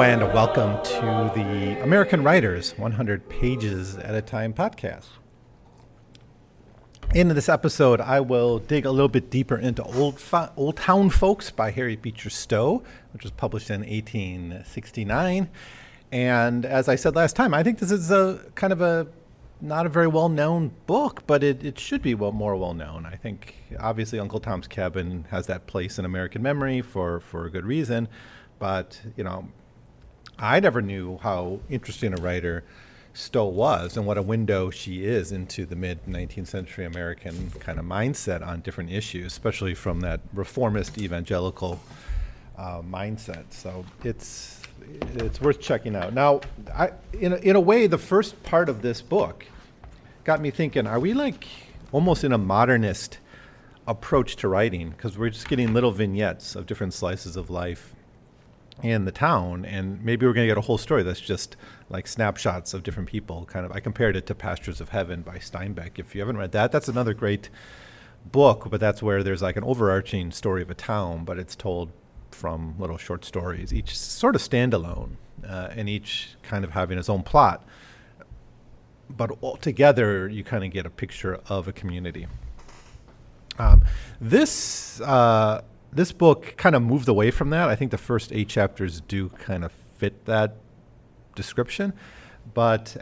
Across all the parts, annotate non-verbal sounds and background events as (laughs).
And welcome to the American Writers 100 Pages at a Time podcast. In this episode, I will dig a little bit deeper into Old, Fo- Old Town Folks by Harriet Beecher Stowe, which was published in 1869. And as I said last time, I think this is a kind of a not a very well known book, but it, it should be well, more well known. I think obviously Uncle Tom's Cabin has that place in American memory for, for a good reason. But, you know, I never knew how interesting a writer Stowe was and what a window she is into the mid 19th century American kind of mindset on different issues, especially from that reformist evangelical uh, mindset. So it's it's worth checking out. Now, I, in a, in a way, the first part of this book got me thinking: Are we like almost in a modernist approach to writing? Because we're just getting little vignettes of different slices of life in the town, and maybe we're going to get a whole story that's just like snapshots of different people. Kind of, I compared it to Pastures of Heaven by Steinbeck. If you haven't read that, that's another great book, but that's where there's like an overarching story of a town, but it's told from little short stories, each sort of standalone, uh, and each kind of having its own plot. But altogether, you kind of get a picture of a community. Um, this this this book kind of moved away from that. I think the first eight chapters do kind of fit that description. But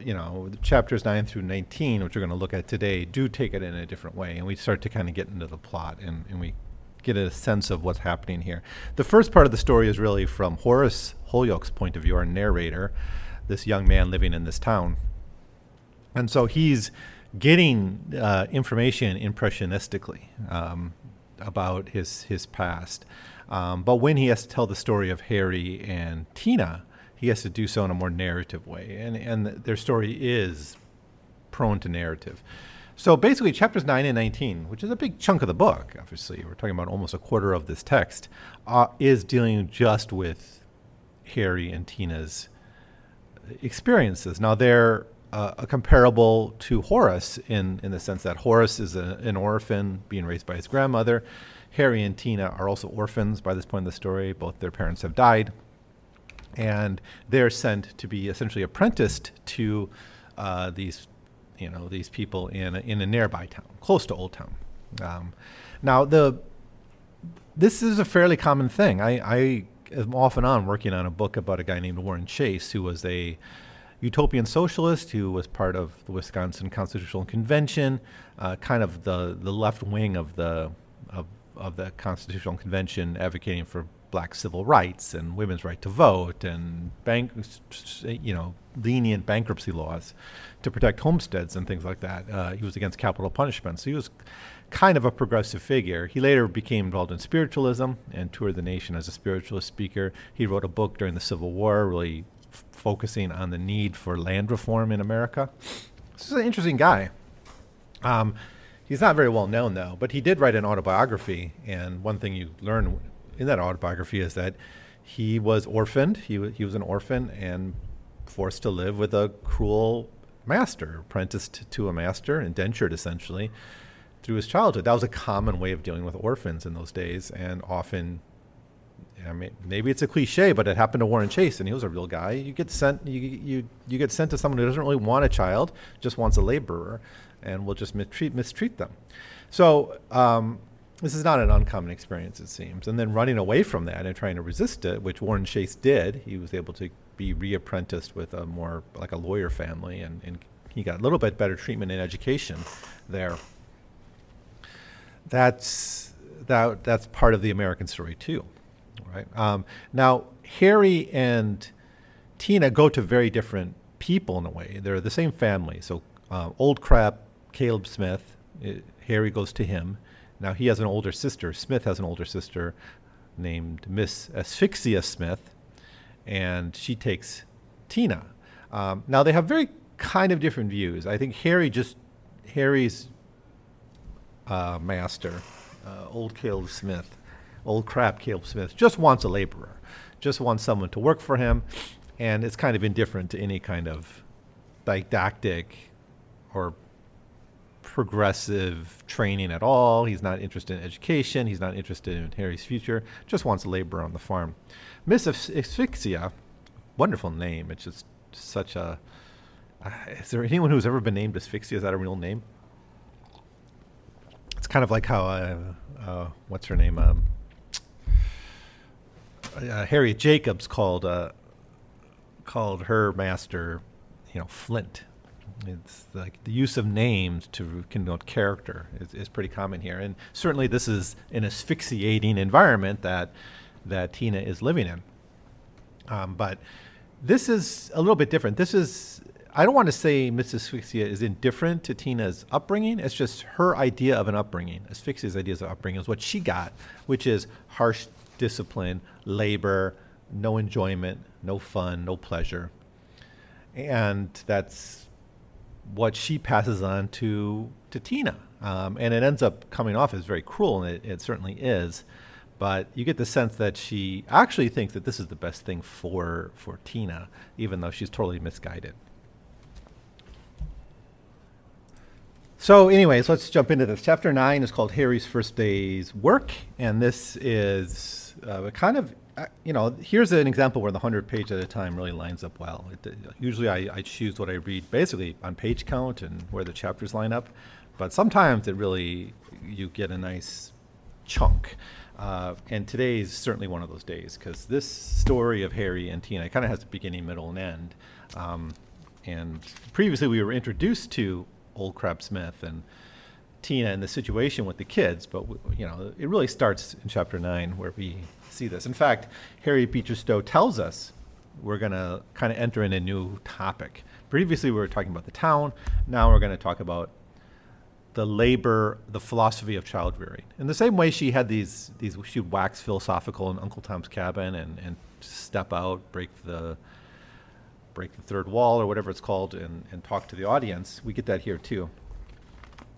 you know, chapters nine through 19, which we're going to look at today, do take it in a different way. And we start to kind of get into the plot and, and we get a sense of what's happening here. The first part of the story is really from Horace Holyoke's point of view, our narrator, this young man living in this town. And so he's getting uh, information impressionistically. Um, about his his past. Um, but when he has to tell the story of Harry and Tina, he has to do so in a more narrative way, and and their story is prone to narrative. So basically, chapters nine and nineteen, which is a big chunk of the book, obviously we're talking about almost a quarter of this text, uh, is dealing just with Harry and Tina's experiences. Now they're uh, a comparable to Horace in, in the sense that Horace is a, an orphan being raised by his grandmother. Harry and Tina are also orphans by this point in the story. Both their parents have died. And they're sent to be essentially apprenticed to uh, these, you know, these people in a, in a nearby town, close to Old Town. Um, now, the this is a fairly common thing. I, I am off and on working on a book about a guy named Warren Chase, who was a utopian socialist who was part of the Wisconsin Constitutional Convention, uh, kind of the, the left wing of the of, of the Constitutional Convention, advocating for black civil rights and women's right to vote and bank, you know, lenient bankruptcy laws to protect homesteads and things like that. Uh, he was against capital punishment, so he was kind of a progressive figure. He later became involved in spiritualism and toured the nation as a spiritualist speaker. He wrote a book during the Civil War, really focusing on the need for land reform in America. This is an interesting guy. Um, he's not very well known, though, but he did write an autobiography. And one thing you learn in that autobiography is that he was orphaned. He, w- he was an orphan and forced to live with a cruel master, apprenticed to a master, indentured essentially, through his childhood. That was a common way of dealing with orphans in those days, and often I mean, maybe it's a cliche, but it happened to Warren Chase, and he was a real guy. You get sent, you you you get sent to someone who doesn't really want a child, just wants a laborer, and will just mistreat mistreat them. So um, this is not an uncommon experience, it seems. And then running away from that and trying to resist it, which Warren Chase did, he was able to be reapprenticed with a more like a lawyer family, and, and he got a little bit better treatment and education there. That's that that's part of the American story too right? Um, now, Harry and Tina go to very different people in a way. They're the same family. So, uh, old Crab, Caleb Smith, it, uh, Harry goes to him. Now, he has an older sister. Smith has an older sister named Miss Asphyxia Smith, and she takes Tina. Um, now, they have very kind of different views. I think Harry just, Harry's uh, master, uh, old Caleb Smith, old Crab Caleb Smith just wants a laborer, just wants someone to work for him, and it's kind of indifferent to any kind of didactic or progressive training at all. He's not interested in education. He's not interested in Harry's future. Just wants to labor on the farm. Miss Asphyxia, wonderful name. It's just such a. Uh, is there anyone who's ever been named Asphyxia? Is that a real name? It's kind of like how uh, uh, what's her name? Um, uh, Harriet Jacobs called uh, called her master, you know, Flint. It's like the use of names to connote character is, is pretty common here, and certainly this is an asphyxiating environment that that Tina is living in. Um, but this is a little bit different. This is I don't want to say Mrs. Asphyxia is indifferent to Tina's upbringing. It's just her idea of an upbringing. Asphyxia's ideas of upbringing is what she got, which is harsh discipline, labor, no enjoyment, no fun, no pleasure. And that's what she passes on to, to Tina. Um, and it ends up coming off as very cruel, and it, it certainly is but you get the sense that she actually thinks that this is the best thing for for Tina, even though she's totally misguided. So, anyways, let's jump into this. Chapter nine is called Harry's First Day's Work, and this is uh, kind of, uh, you know, here's an example where the 100 page at a time really lines up well. It, uh, usually I, I, choose what I read basically on page count and where the chapters line up, but sometimes it really, you get a nice chunk. Uh, and today is certainly one of those days because this story of Harry and Tina kind of has a beginning, middle, and end. Um, and previously we were introduced to Old Crab Smith and Tina and the situation with the kids, but you know it really starts in chapter nine where we see this. In fact, Harriet Beecher Stowe tells us we're going to kind of enter in a new topic. Previously, we were talking about the town. Now we're going to talk about the labor, the philosophy of child rearing. In the same way, she had these these she'd wax philosophical in Uncle Tom's Cabin and and step out, break the break the third wall or whatever it's called, and, and talk to the audience. We get that here too.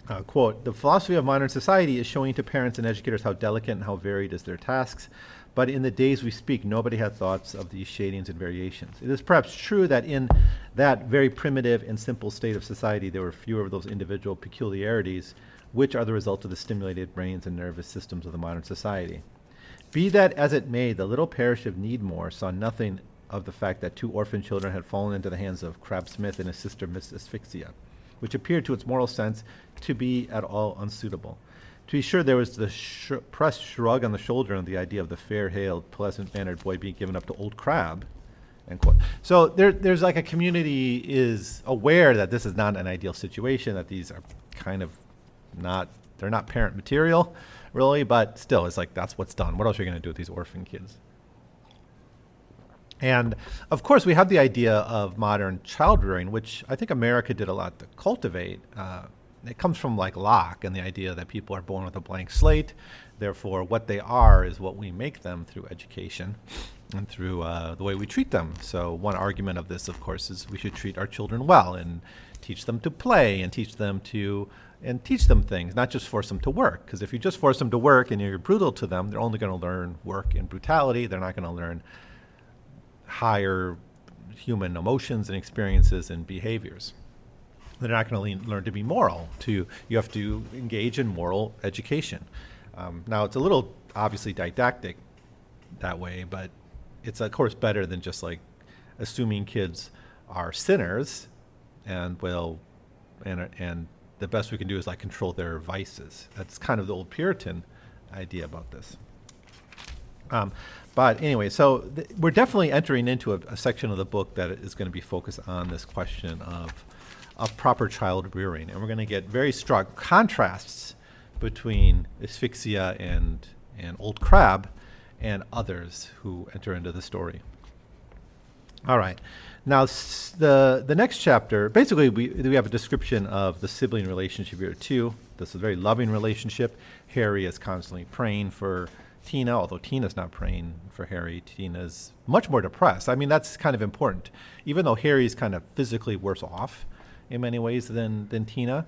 Uh, quote, the philosophy of modern society is showing to parents and educators how delicate and how varied is their tasks. But in the days we speak, nobody had thoughts of these shadings and variations. It is perhaps true that in that very primitive and simple state of society, there were fewer of those individual peculiarities, which are the result of the stimulated brains and nervous systems of the modern society. Be that as it may, the little parish of Needmore saw nothing of the fact that two orphan children had fallen into the hands of Crab Smith and his sister Miss Asphyxia, which appeared to its moral sense to be at all unsuitable. To be sure, there was the sh- pressed shrug on the shoulder and the idea of the fair-haired, pleasant-mannered boy being given up to old Crab. End quote. So there, there's like a community is aware that this is not an ideal situation, that these are kind of not, they're not parent material, really, but still, it's like that's what's done. What else are you going to do with these orphan kids? And of course, we have the idea of modern child rearing, which I think America did a lot to cultivate. Uh, it comes from like Locke and the idea that people are born with a blank slate. Therefore, what they are is what we make them through education and through uh, the way we treat them. So, one argument of this, of course, is we should treat our children well and teach them to play and teach them to and teach them things, not just force them to work. Because if you just force them to work and you're brutal to them, they're only going to learn work and brutality. They're not going to learn higher human emotions and experiences and behaviors. They're not going to learn to be moral. To you have to engage in moral education. Um, now it's a little obviously didactic that way, but it's of course better than just like assuming kids are sinners and will and and the best we can do is like control their vices. That's kind of the old Puritan idea about this. Um, but anyway, so th- we're definitely entering into a, a, section of the book that is going to be focused on this question of, of proper child rearing. And we're going to get very strong contrasts between asphyxia and, and old crab and others who enter into the story. All right. Now, s- the, the next chapter, basically, we, we have a description of the sibling relationship here, too. This is a very loving relationship. Harry is constantly praying for Tina, although Tina's not praying for Harry, Tina's much more depressed. I mean, that's kind of important. Even though Harry's kind of physically worse off in many ways than, than Tina,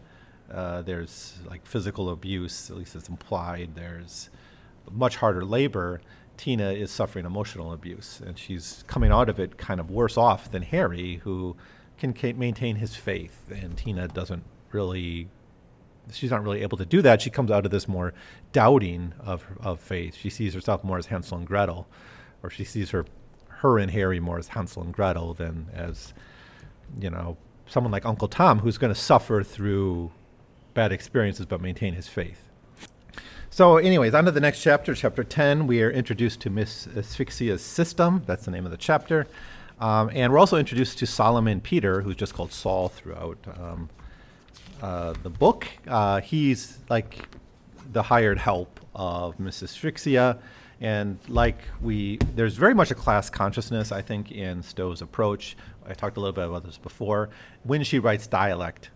uh, there's like physical abuse, at least it's implied. There's much harder labor. Tina is suffering emotional abuse, and she's coming out of it kind of worse off than Harry, who can ca- maintain his faith, and Tina doesn't really she's not really able to do that. She comes out of this more doubting of of faith. She sees herself more as Hansel and Gretel, or she sees her her and Harry more as Hansel and Gretel than as you know someone like Uncle Tom who's going to suffer through bad experiences but maintain his faith. So, anyways, on to the next chapter, chapter 10. We are introduced to Miss Asphyxia's system. That's the name of the chapter. Um, and we're also introduced to Solomon Peter, who's just called Saul throughout um, uh, the book. Uh, he's like the hired help of Mrs. Asphyxia. And like we, there's very much a class consciousness, I think, in Stowe's approach. I talked a little bit about this before. When she writes dialect,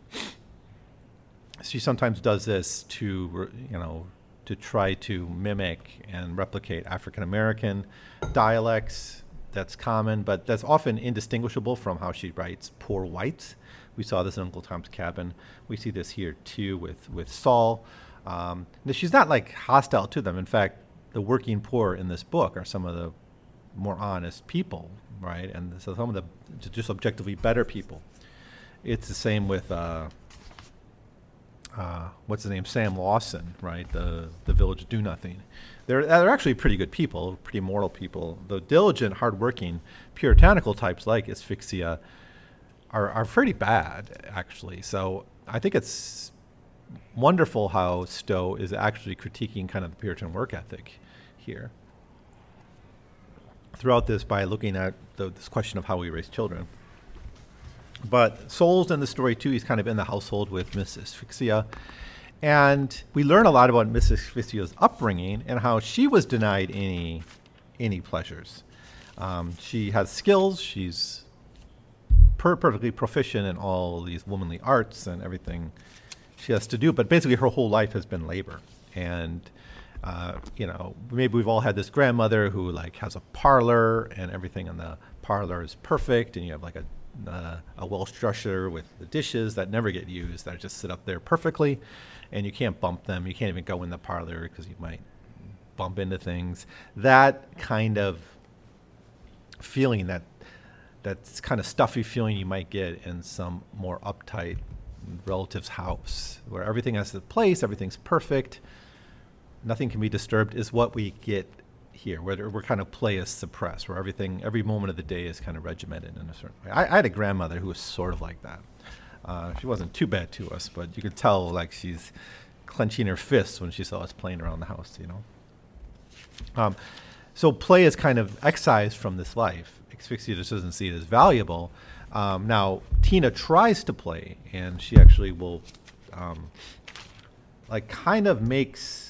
she sometimes does this to, you know, to try to mimic and replicate African American dialects. That's common, but that's often indistinguishable from how she writes poor whites. We saw this in Uncle Tom's Cabin. We see this here too with with Saul. Um, she's not like hostile to them. In fact, the working poor in this book are some of the more honest people, right? And so some of the just objectively better people. It's the same with uh, uh, what's his name, Sam Lawson, right? The the village do nothing. They're they're actually pretty good people, pretty moral people. The diligent, hardworking, puritanical types like Asphyxia are are pretty bad actually. So I think it's wonderful how Stowe is actually critiquing kind of the Puritan work ethic here throughout this by looking at the, this question of how we raise children. But Souls in the story too, he's kind of in the household with Miss Asphyxia. And we learn a lot about Miss Asphyxia's upbringing and how she was denied any any pleasures. Um, she has skills. She's per- perfectly proficient in all these womanly arts and everything she has to do. But basically, her whole life has been labor. And uh, you know, maybe we've all had this grandmother who like has a parlor and everything in the parlor is perfect, and you have like a uh, a Welsh dresser with the dishes that never get used that just sit up there perfectly, and you can't bump them. You can't even go in the parlor because you might bump into things. That kind of feeling that that's kind of stuffy feeling you might get in some more uptight relative's house where everything has a place, everything's perfect, nothing can be disturbed is what we get here, where we're kind of play is suppressed, where everything, every moment of the day is kind of regimented in a certain way. I, I had a grandmother who was sort of like that. Uh, she wasn't too bad to us, but you could tell like she's clenching her fists when she saw us playing around the house, you know. Um, so play is kind of excised from this life. Asphyxia just doesn't see it as valuable. Um, now Tina tries to play, and she actually will, um, like, kind of makes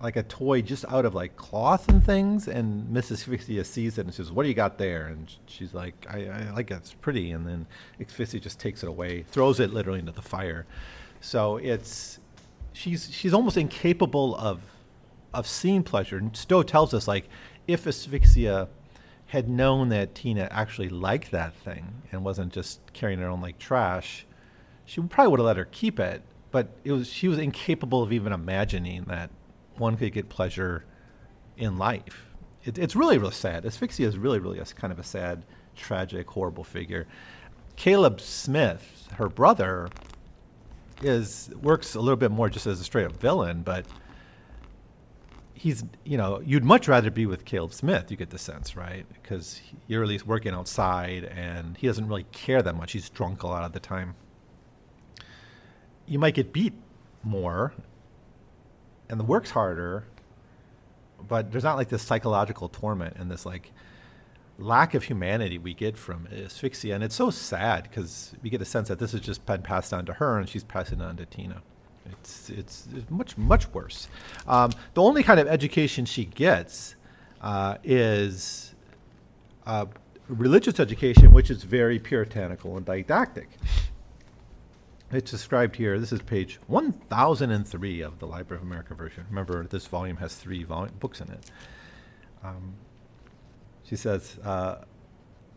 like a toy just out of like cloth and things and mrs asphyxia sees it and says what do you got there? And she's like i, I like it. It's pretty. And then asphyxia just takes it away throws it literally into the fire. So it's she's she's almost incapable of of seeing pleasure. And stowe tells us like if asphyxia had known that tina actually liked that thing and wasn't just carrying it around like trash she probably would have let her keep it but it was she was incapable of even imagining that one could get pleasure in life. It, it's really, really sad. Asphyxia is really, really a kind of a sad, tragic, horrible figure. Caleb Smith, her brother, is works a little bit more just as a straight up villain, but he's you know you'd much rather be with Caleb Smith. You get the sense, right? Because you're at least working outside, and he doesn't really care that much. He's drunk a lot of the time. You might get beat more and the work's harder, but there's not like this psychological torment and this like lack of humanity we get from asphyxia. And it's so sad because we get a sense that this has just been passed on to her and she's passing it on to Tina. It's, it's, it's much, much worse. Um, the only kind of education she gets uh, is uh, religious education, which is very puritanical and didactic. It's described here. This is page 1003 of the Library of America version. Remember, this volume has three books in it. Um, she says, uh,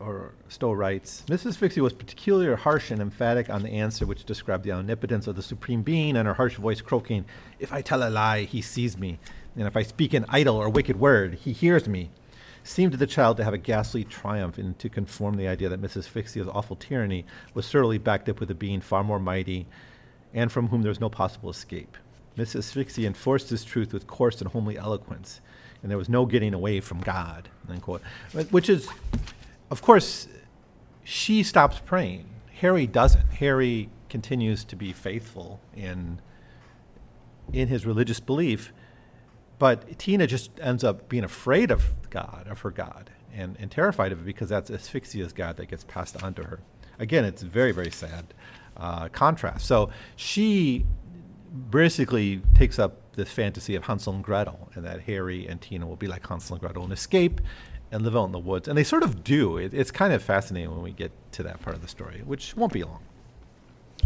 or Stowe writes, Mrs. Asphyxia was particularly harsh and emphatic on the answer which described the omnipotence of the Supreme Being, and her harsh voice croaking, If I tell a lie, he sees me. And if I speak an idle or wicked word, he hears me seemed to the child to have a ghastly triumph and to confirm the idea that Mrs. Asphyxia's awful tyranny was certainly backed up with a being far more mighty and from whom there was no possible escape. Mrs. Asphyxia enforced this truth with coarse and homely eloquence, and there was no getting away from God. Unquote. Which is, of course, she stops praying. Harry doesn't. Harry continues to be faithful in in his religious belief, but Tina just ends up being afraid of God, of her God, and, and terrified of it because that's Asphyxia's God that gets passed on to her. Again, it's very, very sad uh, contrast. So she basically takes up this fantasy of Hansel and Gretel, and that Harry and Tina will be like Hansel and Gretel and escape and live out in the woods. And they sort of do. It, it's kind of fascinating when we get to that part of the story, which won't be long.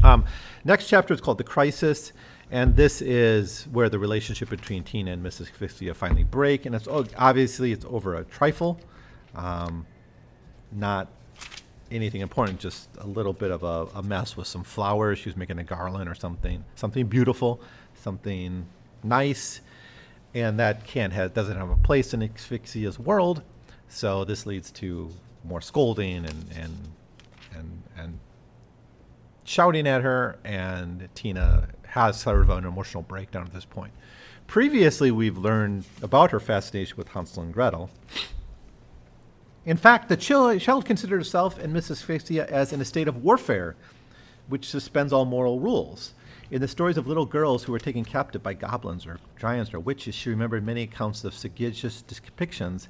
Um, next chapter is called The Crisis, and this is where the relationship between Tina and Mrs. Asphyxia finally break. And it's obviously it's over a trifle, um, not anything important, just a little bit of a, a, mess with some flowers. She was making a garland or something, something beautiful, something nice, and that can't have, doesn't have a place in Asphyxia's world. So this leads to more scolding and and and and shouting at her, and Tina has sort of an emotional breakdown at this point. Previously, we've learned about her fascination with Hansel and Gretel. In fact, the child considered herself and Mrs. Asphyxia as in a state of warfare, which suspends all moral rules. In the stories of little girls who were taken captive by goblins or giants or witches, she remembered many accounts of sagacious depictions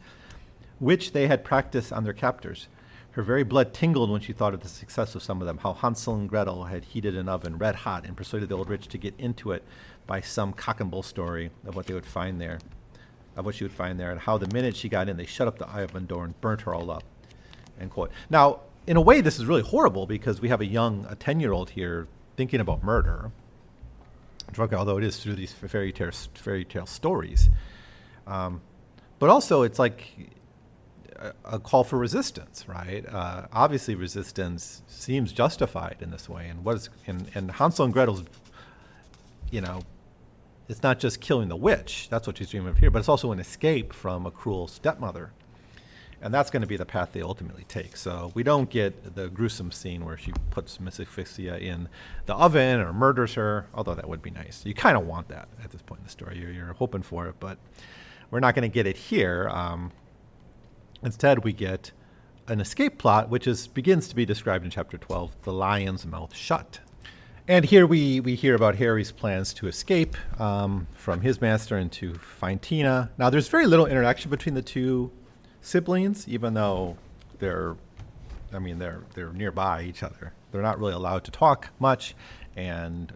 which they had practiced on their captors. Her very blood tingled when she thought of the success of some of them, how Hansel and Gretel had heated an oven red hot and persuaded the old witch to get into it by some cock and bull story of what they would find there of what she would find there, and how the minute she got in, they shut up the oven door and burnt her all up. End quote. Now, in a way, this is really horrible because we have a young, a ten-year-old here thinking about murder. drug, although it is through these fairy tale fairy tale stories, um, but also it's like a call for resistance, right? Uh, obviously, resistance seems justified in this way, and what is and, and Hansel and Gretel's, you know, it's not just killing the witch, that's what she's dreaming of here, but it's also an escape from a cruel stepmother. And that's going to be the path they ultimately take. So we don't get the gruesome scene where she puts Miss Asphyxia in the oven or murders her, although that would be nice. You kind of want that at this point in the story. You're, you're hoping for it, but we're not going to get it here. Um, instead, we get an escape plot, which is begins to be described in chapter 12, The Lion's Mouth Shut. And here we, we hear about Harry's plans to escape um, from his master and to find Tina. Now, there's very little interaction between the two siblings, even though they're, I mean, they're they're nearby each other. They're not really allowed to talk much, and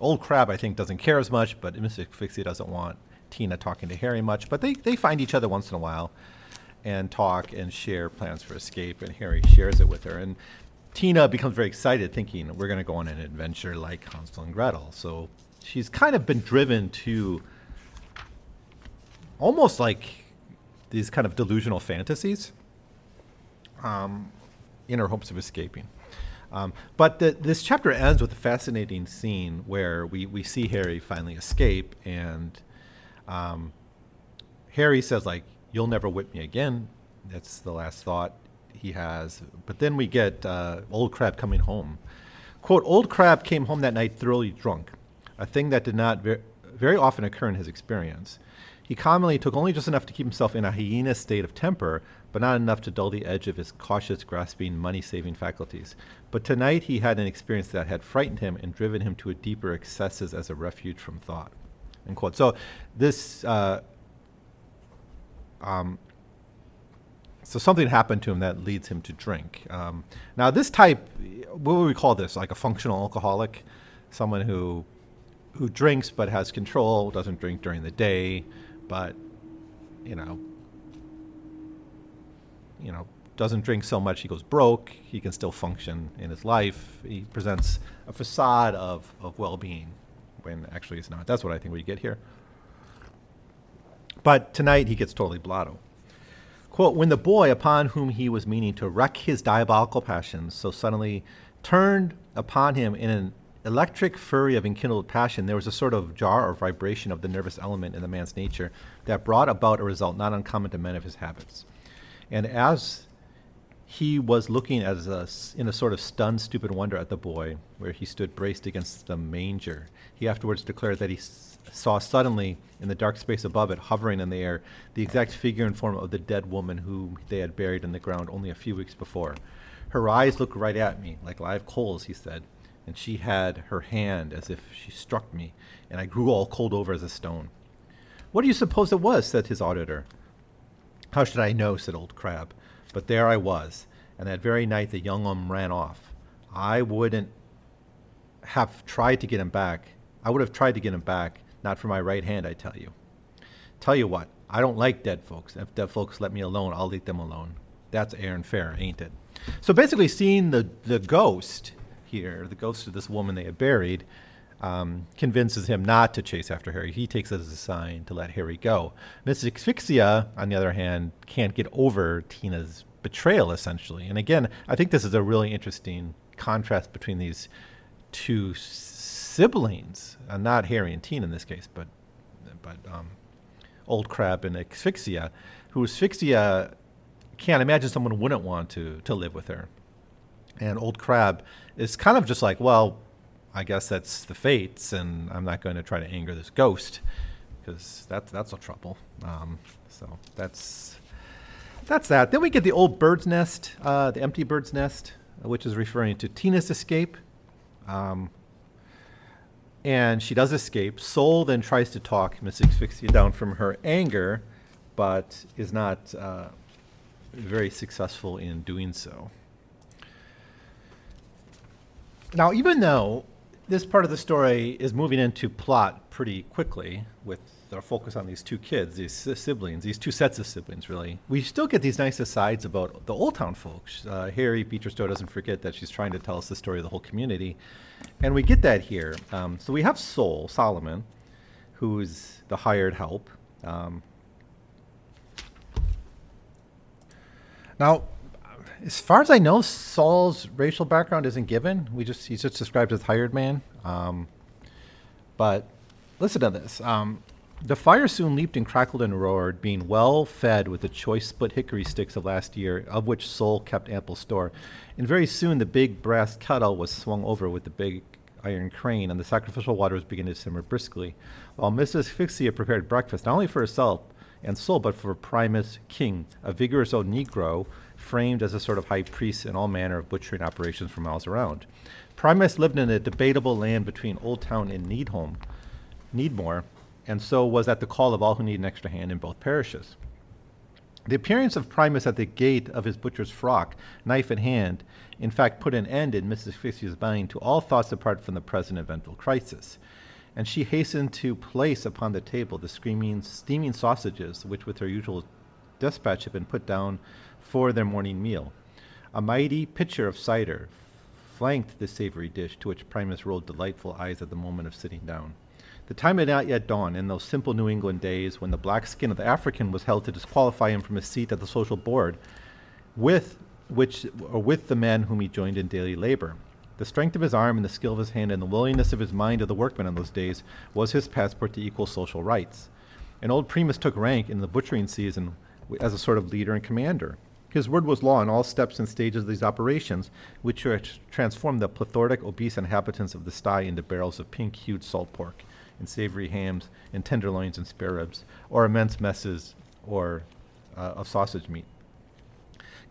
Old Crab I think doesn't care as much, but Mr. Fixie doesn't want Tina talking to Harry much. But they they find each other once in a while, and talk and share plans for escape, and Harry shares it with her. And Tina becomes very excited, thinking we're going to go on an adventure like Hansel and Gretel. So she's kind of been driven to almost like these kind of delusional fantasies um, in her hopes of escaping. Um, but the, this chapter ends with a fascinating scene where we, we see Harry finally escape, and um, Harry says, like, you'll never whip me again. That's the last thought he has. But then we get uh, Old Crab coming home. Quote, Old Crab came home that night thoroughly drunk, a thing that did not ver- very often occur in his experience. He commonly took only just enough to keep himself in a hyena state of temper, but not enough to dull the edge of his cautious, grasping, money saving faculties. But tonight he had an experience that had frightened him and driven him to a deeper excesses as a refuge from thought. End quote. So this uh, um, so something happened to him that leads him to drink. Um, now, this type, what would we call this? Like a functional alcoholic, someone who who drinks but has control, doesn't drink during the day, but you know, you know, doesn't drink so much he goes broke. He can still function in his life. He presents a facade of, of well-being when actually it's not. That's what I think we get here. But tonight he gets totally blotto. Quote, when the boy upon whom he was meaning to wreak his diabolical passions so suddenly turned upon him in an electric fury of enkindled passion, there was a sort of jar or vibration of the nervous element in the man's nature that brought about a result not uncommon to men of his habits. And as he was looking as a, in a sort of stunned, stupid wonder at the boy, where he stood braced against the manger. He afterwards declared that he saw suddenly, in the dark space above it, hovering in the air, the exact figure and form of the dead woman whom they had buried in the ground only a few weeks before. Her eyes looked right at me, like live coals, he said, and she had her hand as if she struck me, and I grew all cold over as a stone. What do you suppose it was? said his auditor. How should I know? said Old Crab. But there I was, and that very night the young um ran off. I wouldn't have tried to get him back. I would have tried to get him back, not for my right hand, I tell you. Tell you what, I don't like dead folks. If dead folks let me alone, I'll leave them alone. That's air and fair, ain't it? So basically, seeing the, the ghost here, the ghost of this woman they had buried, um, convinces him not to chase after Harry. He takes it as a sign to let Harry go. Mrs. Asphyxia, on the other hand, can't get over Tina's betrayal, essentially. And again, I think this is a really interesting contrast between these two siblings, uh, not Harry and Tina in this case, but but um, Old Crab and Asphyxia, who Asphyxia can't imagine someone wouldn't want to to live with her. And Old Crab is kind of just like, well, I guess that's the fates, and I'm not going to try to anger this ghost because that's that's a trouble. Um, so that's that's that. Then we get the old bird's nest, uh, the empty bird's nest, which is referring to Tina's escape. Um, and she does escape. Soul then tries to talk Miss Asphyxia down from her anger, but is not uh, very successful in doing so. Now, even though this part of the story is moving into plot pretty quickly with our focus on these two kids, these siblings, these two sets of siblings, really. We still get these nice asides about the Old Town folks. Uh, Harry Beecher Stowe doesn't forget that she's trying to tell us the story of the whole community. And we get that here. Um, so we have Soul, Solomon, who's the hired help. Um, now, as far as I know, Saul's racial background isn't given. We just he's just described as hired man. Um, but listen to this. Um, the fire soon leaped and crackled and roared, being well fed with the choice split hickory sticks of last year, of which Soul kept ample store. And very soon the big brass kettle was swung over with the big iron crane, and the sacrificial water was beginning to simmer briskly, while Mrs. Asphyxia prepared breakfast not only for herself and Soul, but for Primus King, a vigorous old Negro framed as a sort of high priest in all manner of butchering operations for miles around. Primus lived in a debatable land between Old Town and Needholm, Needmore, and so was at the call of all who need an extra hand in both parishes. The appearance of Primus at the gate of his butcher's frock, knife in hand, in fact put an end in Mrs. Asphyxia's mind to all thoughts apart from the present eventful crisis, and she hastened to place upon the table the screaming, steaming sausages which, with her usual despatch, had been put down for their morning meal. A mighty pitcher of cider flanked the savory dish, to which Primus rolled delightful eyes at the moment of sitting down. The time had not yet dawned in those simple New England days when the black skin of the African was held to disqualify him from a seat at the social board, with which or with the men whom he joined in daily labor. The strength of his arm and the skill of his hand and the willingness of his mind of the workman in those days was his passport to equal social rights. And old Primus took rank in the butchering season as a sort of leader and commander. His word was law in all steps and stages of these operations, which transformed the plethoric, obese inhabitants of the sty into barrels of pink hued salt pork, and savory hams, and tenderloins and spare ribs, or immense messes or uh, of sausage meat.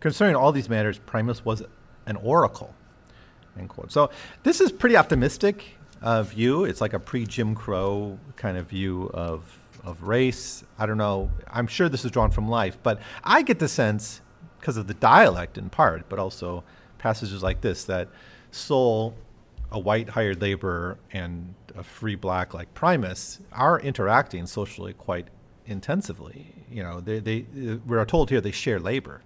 Concerning all these matters, Primus was an oracle. End quote. So this is pretty optimistic uh, view. It's like a pre-Jim Crow kind of view of of race. I don't know. I'm sure this is drawn from life, but I get the sense because of the dialect in part, but also passages like this that Soul, a white hired laborer, and a free black like Primus are interacting socially quite intensively. You know, they, they we're told here they share labor.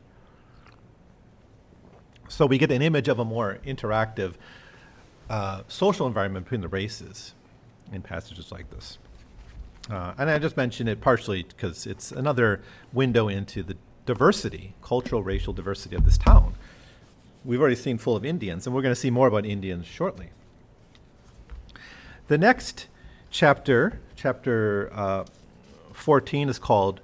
So we get an image of a more interactive uh, social environment between the races in passages like this. Uh, and I just mentioned it partially because it's another window into the diversity, cultural, racial diversity of this town. We've already seen full of Indians, and we're going to see more about Indians shortly. The next chapter, chapter uh, 14, is called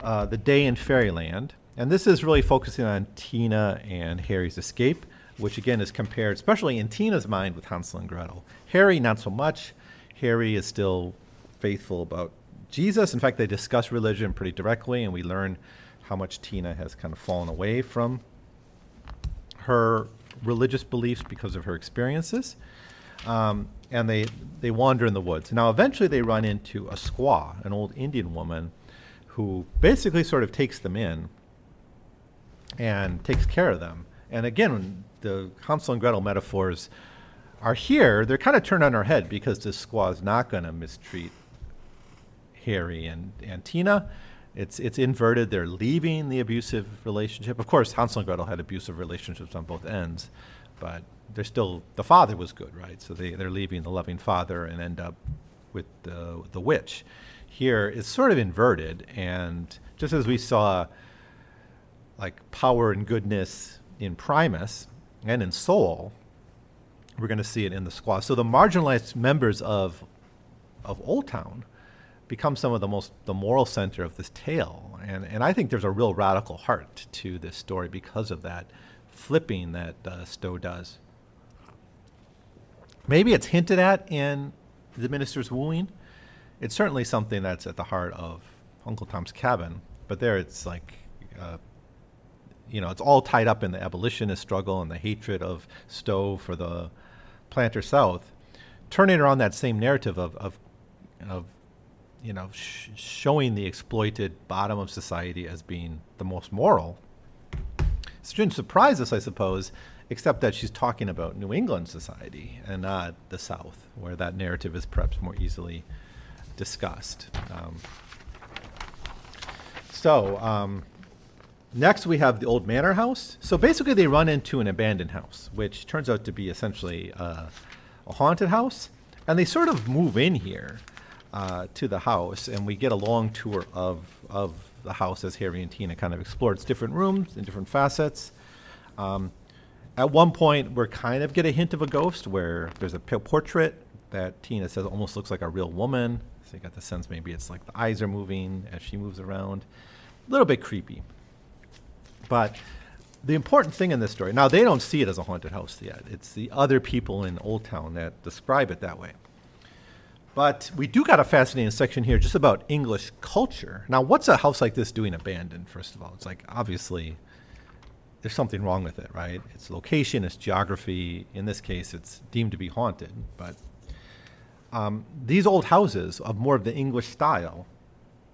uh, The Day in Fairyland. And this is really focusing on Tina and Harry's escape, which again is compared, especially in Tina's mind, with Hansel and Gretel. Harry, not so much. Harry is still faithful about Jesus. In fact, they discuss religion pretty directly, and we learn how much Tina has kind of fallen away from her religious beliefs because of her experiences. Um, and they, they wander in the woods. Now, eventually, they run into a squaw, an old Indian woman, who basically sort of takes them in and takes care of them. And again, the Hansel and Gretel metaphors are here. They're kind of turned on their head because this squaw is not going to mistreat Harry and, and Tina. It's, it's inverted. They're leaving the abusive relationship. Of course, Hansel and Gretel had abusive relationships on both ends, but they're still, the father was good, right? So they, they're leaving the loving father and end up with the, the witch. Here, it's sort of inverted. And just as we saw like power and goodness in Primus and in Soul, we're going to see it in the squaw. So the marginalized members of, of Old Town become some of the most the moral center of this tale. And, and I think there's a real radical heart to this story because of that flipping that uh, Stowe does. Maybe it's hinted at in the minister's wooing. It's certainly something that's at the heart of Uncle Tom's Cabin, but there it's like, uh, you know, it's all tied up in the abolitionist struggle and the hatred of Stowe for the planter South, turning around that same narrative of, of, of you know, sh- showing the exploited bottom of society as being the most moral. Shouldn't surprise us, I suppose, except that she's talking about New England society and not the South, where that narrative is perhaps more easily discussed. Um, so, um, next we have the old manor house. So basically, they run into an abandoned house, which turns out to be essentially uh, a haunted house. And they sort of move in here uh, to the house, and we get a long tour of of the house as Harry and Tina kind of explore its different rooms and different facets. Um, at one point, we're kind of get a hint of a ghost where there's a portrait that Tina says almost looks like a real woman. So you got the sense maybe it's like the eyes are moving as she moves around. A little bit creepy. But the important thing in this story, now they don't see it as a haunted house yet. It's the other people in Old Town that describe it that way. But we do got a fascinating section here just about English culture. Now, what's a house like this doing abandoned, first of all? It's like obviously there's something wrong with it, right? Its location, its geography. In this case, it's deemed to be haunted. But um, these old houses of more of the English style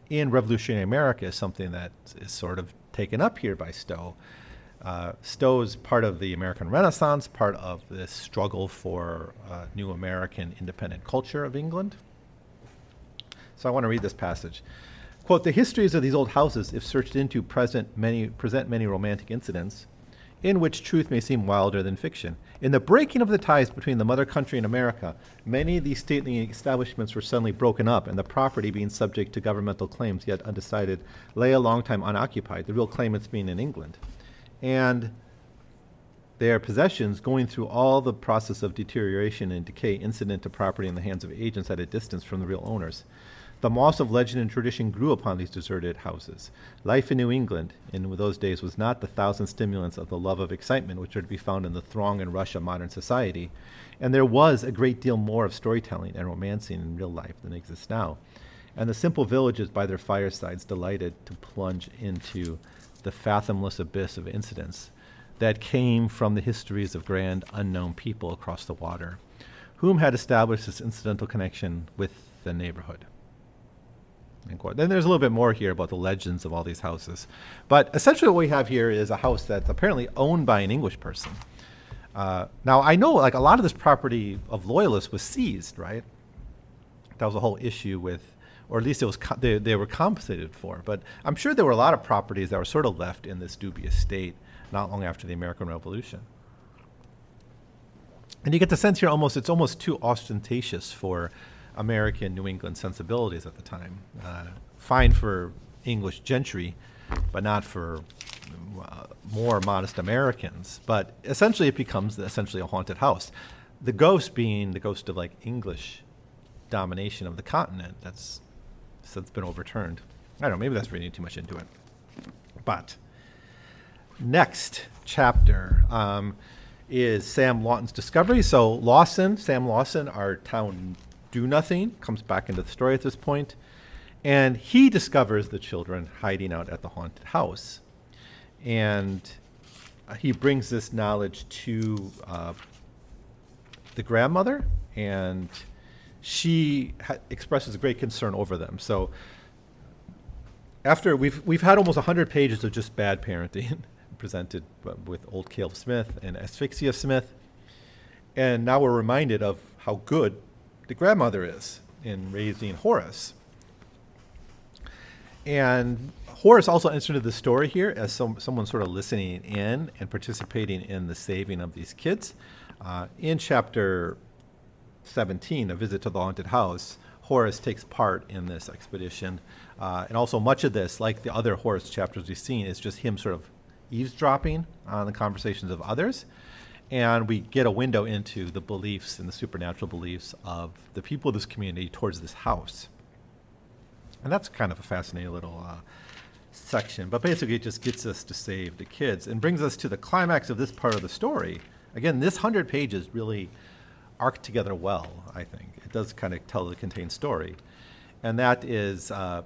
in revolutionary America is something that is sort of taken up here by Stowe. Uh, Stowe's part of the American Renaissance, part of this struggle for uh, new American independent culture of England. So I want to read this passage. Quote, the histories of these old houses, if searched into, present many, present many romantic incidents in which truth may seem wilder than fiction. In the breaking of the ties between the mother country and America, many of these stately establishments were suddenly broken up, and the property being subject to governmental claims yet undecided lay a long time unoccupied, the real claimants being in England and their possessions going through all the process of deterioration and decay incident to property in the hands of agents at a distance from the real owners. The moss of legend and tradition grew upon these deserted houses. Life in New England in those days was not the thousand stimulants of the love of excitement which are to be found in the throng and rush of modern society, and there was a great deal more of storytelling and romancing in real life than exists now. And the simple villages by their firesides delighted to plunge into the fathomless abyss of incidents that came from the histories of grand unknown people across the water, whom had established this incidental connection with the neighborhood. Then there's a little bit more here about the legends of all these houses. But essentially, what we have here is a house that's apparently owned by an English person. Uh, now, I know like a lot of this property of loyalists was seized, right? That was a whole issue with or at least it was co- they, they were compensated for. But I'm sure there were a lot of properties that were sort of left in this dubious state not long after the American Revolution. And you get the sense here almost it's almost too ostentatious for American New England sensibilities at the time. Uh, fine for English gentry, but not for uh, more modest Americans. But essentially, it becomes essentially a haunted house. The ghost being the ghost of like English domination of the continent. That's since been overturned. I don't know, maybe that's reading too much into it. But next chapter um, is Sam Lawson's discovery. So Lawson, Sam Lawson, our town do nothing, comes back into the story at this point, and he discovers the children hiding out at the haunted house, and he brings this knowledge to uh, the grandmother, and she ha- expresses great concern over them. So after we've we've had almost 100 pages of just bad parenting (laughs) presented with old Caleb Smith and Asphyxia Smith, and now we're reminded of how good the grandmother is in raising Horace. And Horace also enters into the story here as some, someone sort of listening in and participating in the saving of these kids. Uh, in chapter 17, A Visit to the Haunted House, Horace takes part in this expedition. Uh, and also, much of this, like the other Horace chapters we've seen, is just him sort of eavesdropping on the conversations of others. And we get a window into the beliefs and the supernatural beliefs of the people of this community towards this house. And that's kind of a fascinating little uh, section. But basically, it just gets us to save the kids and brings us to the climax of this part of the story. Again, this 100 pages really arc together well, I think. It does kind of tell the contained story. And that is uh,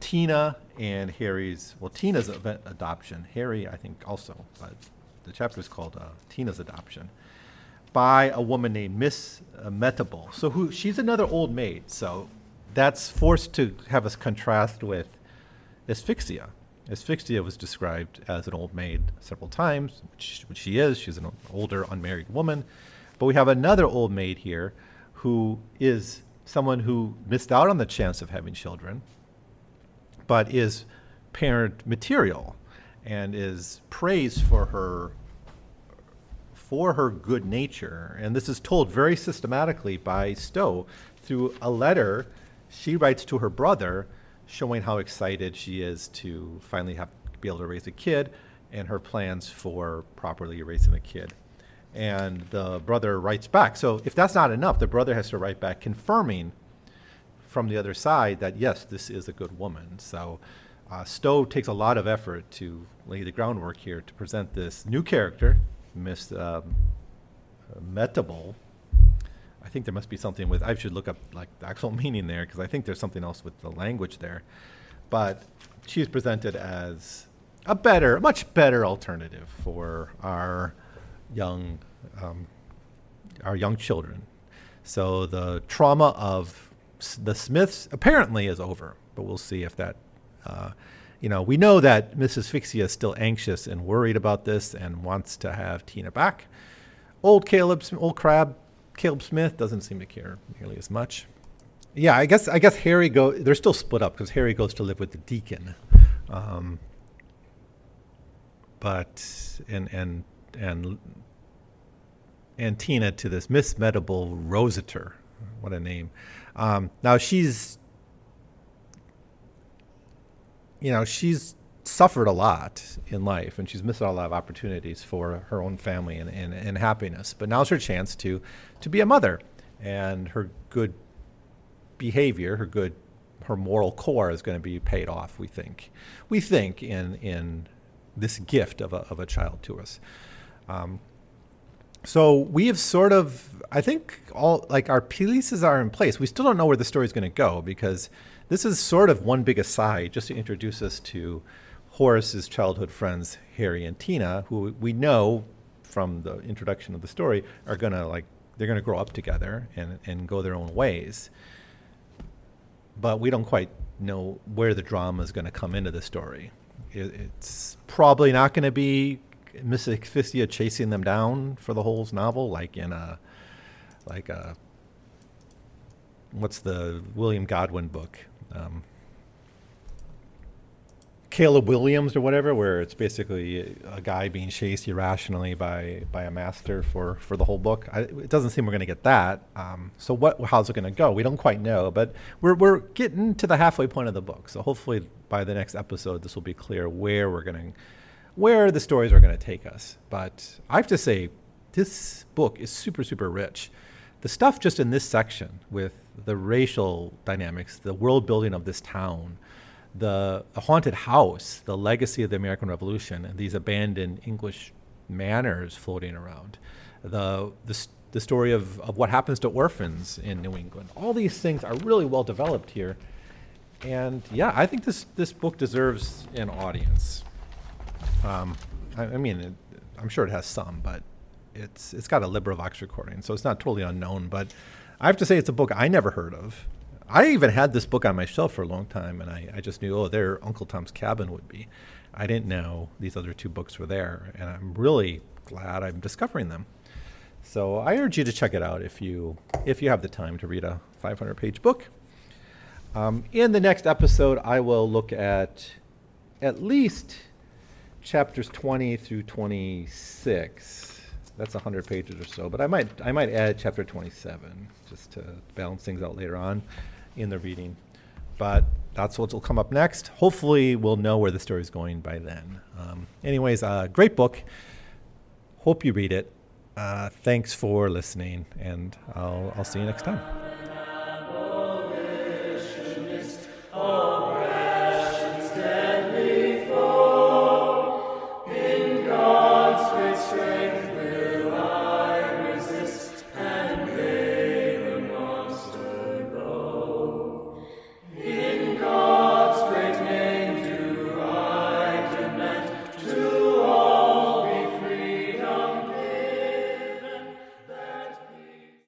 Tina and Harry's, well, Tina's adoption. Harry, I think, also, but the chapter is called uh, Tina's Adoption by a woman named Miss uh, Mehitable. So who, she's another old maid. So that's forced to have us contrast with asphyxia. Asphyxia was described as an old maid several times, which, which she is. She's an older unmarried woman. But we have another old maid here who is someone who missed out on the chance of having children, but is parent material and is praised for her for her good nature. And this is told very systematically by Stowe through a letter she writes to her brother showing how excited she is to finally have be able to raise a kid and her plans for properly raising a kid. And the brother writes back. So if that's not enough, the brother has to write back confirming from the other side that yes, this is a good woman. So uh, Stowe takes a lot of effort to lay the groundwork here to present this new character, Miss um, Mehitable, I think there must be something with. I should look up like the actual (laughs) meaning there because I think there's something else with the language there. But she's presented as a better, much better alternative for our young, um, our young children. So the trauma of the Smiths apparently is over, but we'll see if that. Uh, you know, we know that Mrs. Asphyxia is still anxious and worried about this and wants to have Tina back. Old Caleb, old Crab, Caleb Smith doesn't seem to care nearly as much. Yeah, I guess I guess Harry go. They're still split up because Harry goes to live with the deacon, um, but and and and and Tina to this Miss Mehitable Rossiter. What a name! Um, now she's, you know, she's suffered a lot in life and she's missed out a lot of opportunities for her own family and, and, and happiness. But now's her chance to, to be a mother. And her good behavior, her good, her moral core is going to be paid off, we think. We think in, in this gift of a, of a child to us. Um, so we have sort of, I think, all like our pieces are in place. We still don't know where the story is going to go because this is sort of one big aside just to introduce us to Horace's childhood friends, Harry and Tina, who we know from the introduction of the story are going to like they're going to grow up together and, and go their own ways. But we don't quite know where the drama is going to come into the story. It, it's probably not going to be Miss Asphyxia chasing them down for the whole novel, like in a, like a, what's the William Godwin book? Um, Caleb Williams or whatever, where it's basically a guy being chased irrationally by by a master for for the whole book. I, it doesn't seem we're going to get that. Um, so what? How's it going to go? We don't quite know, but we're we're getting to the halfway point of the book. So hopefully by the next episode, this will be clear where we're going to where the stories are going to take us. But I have to say, this book is super super rich. The stuff just in this section with the racial dynamics, the world building of this town the, the haunted house, the legacy of the American Revolution, and these abandoned English manors floating around, the, the, the story of, of what happens to orphans in New England. All these things are really well developed here. And yeah, I think this, this book deserves an audience. Um, I, I mean, it, I'm sure it has some, but it's it's got a LibriVox recording, so it's not totally unknown. But I have to say, it's a book I never heard of. I even had this book on my shelf for a long time, and I, I just knew, oh, there Uncle Tom's Cabin would be. I didn't know these other two books were there, and I'm really glad I'm discovering them. So I urge you to check it out if you if you have the time to read a 500 page book. Um, in the next episode, I will look at at least chapters 20 through 26. That's 100 pages or so, but I might I might add chapter 27 just to balance things out later on in the reading. But that's what will come up next. Hopefully, we'll know where the story is going by then. Um, anyways, uh, great book. Hope you read it. Uh, thanks for listening, and I'll, I'll see you next time.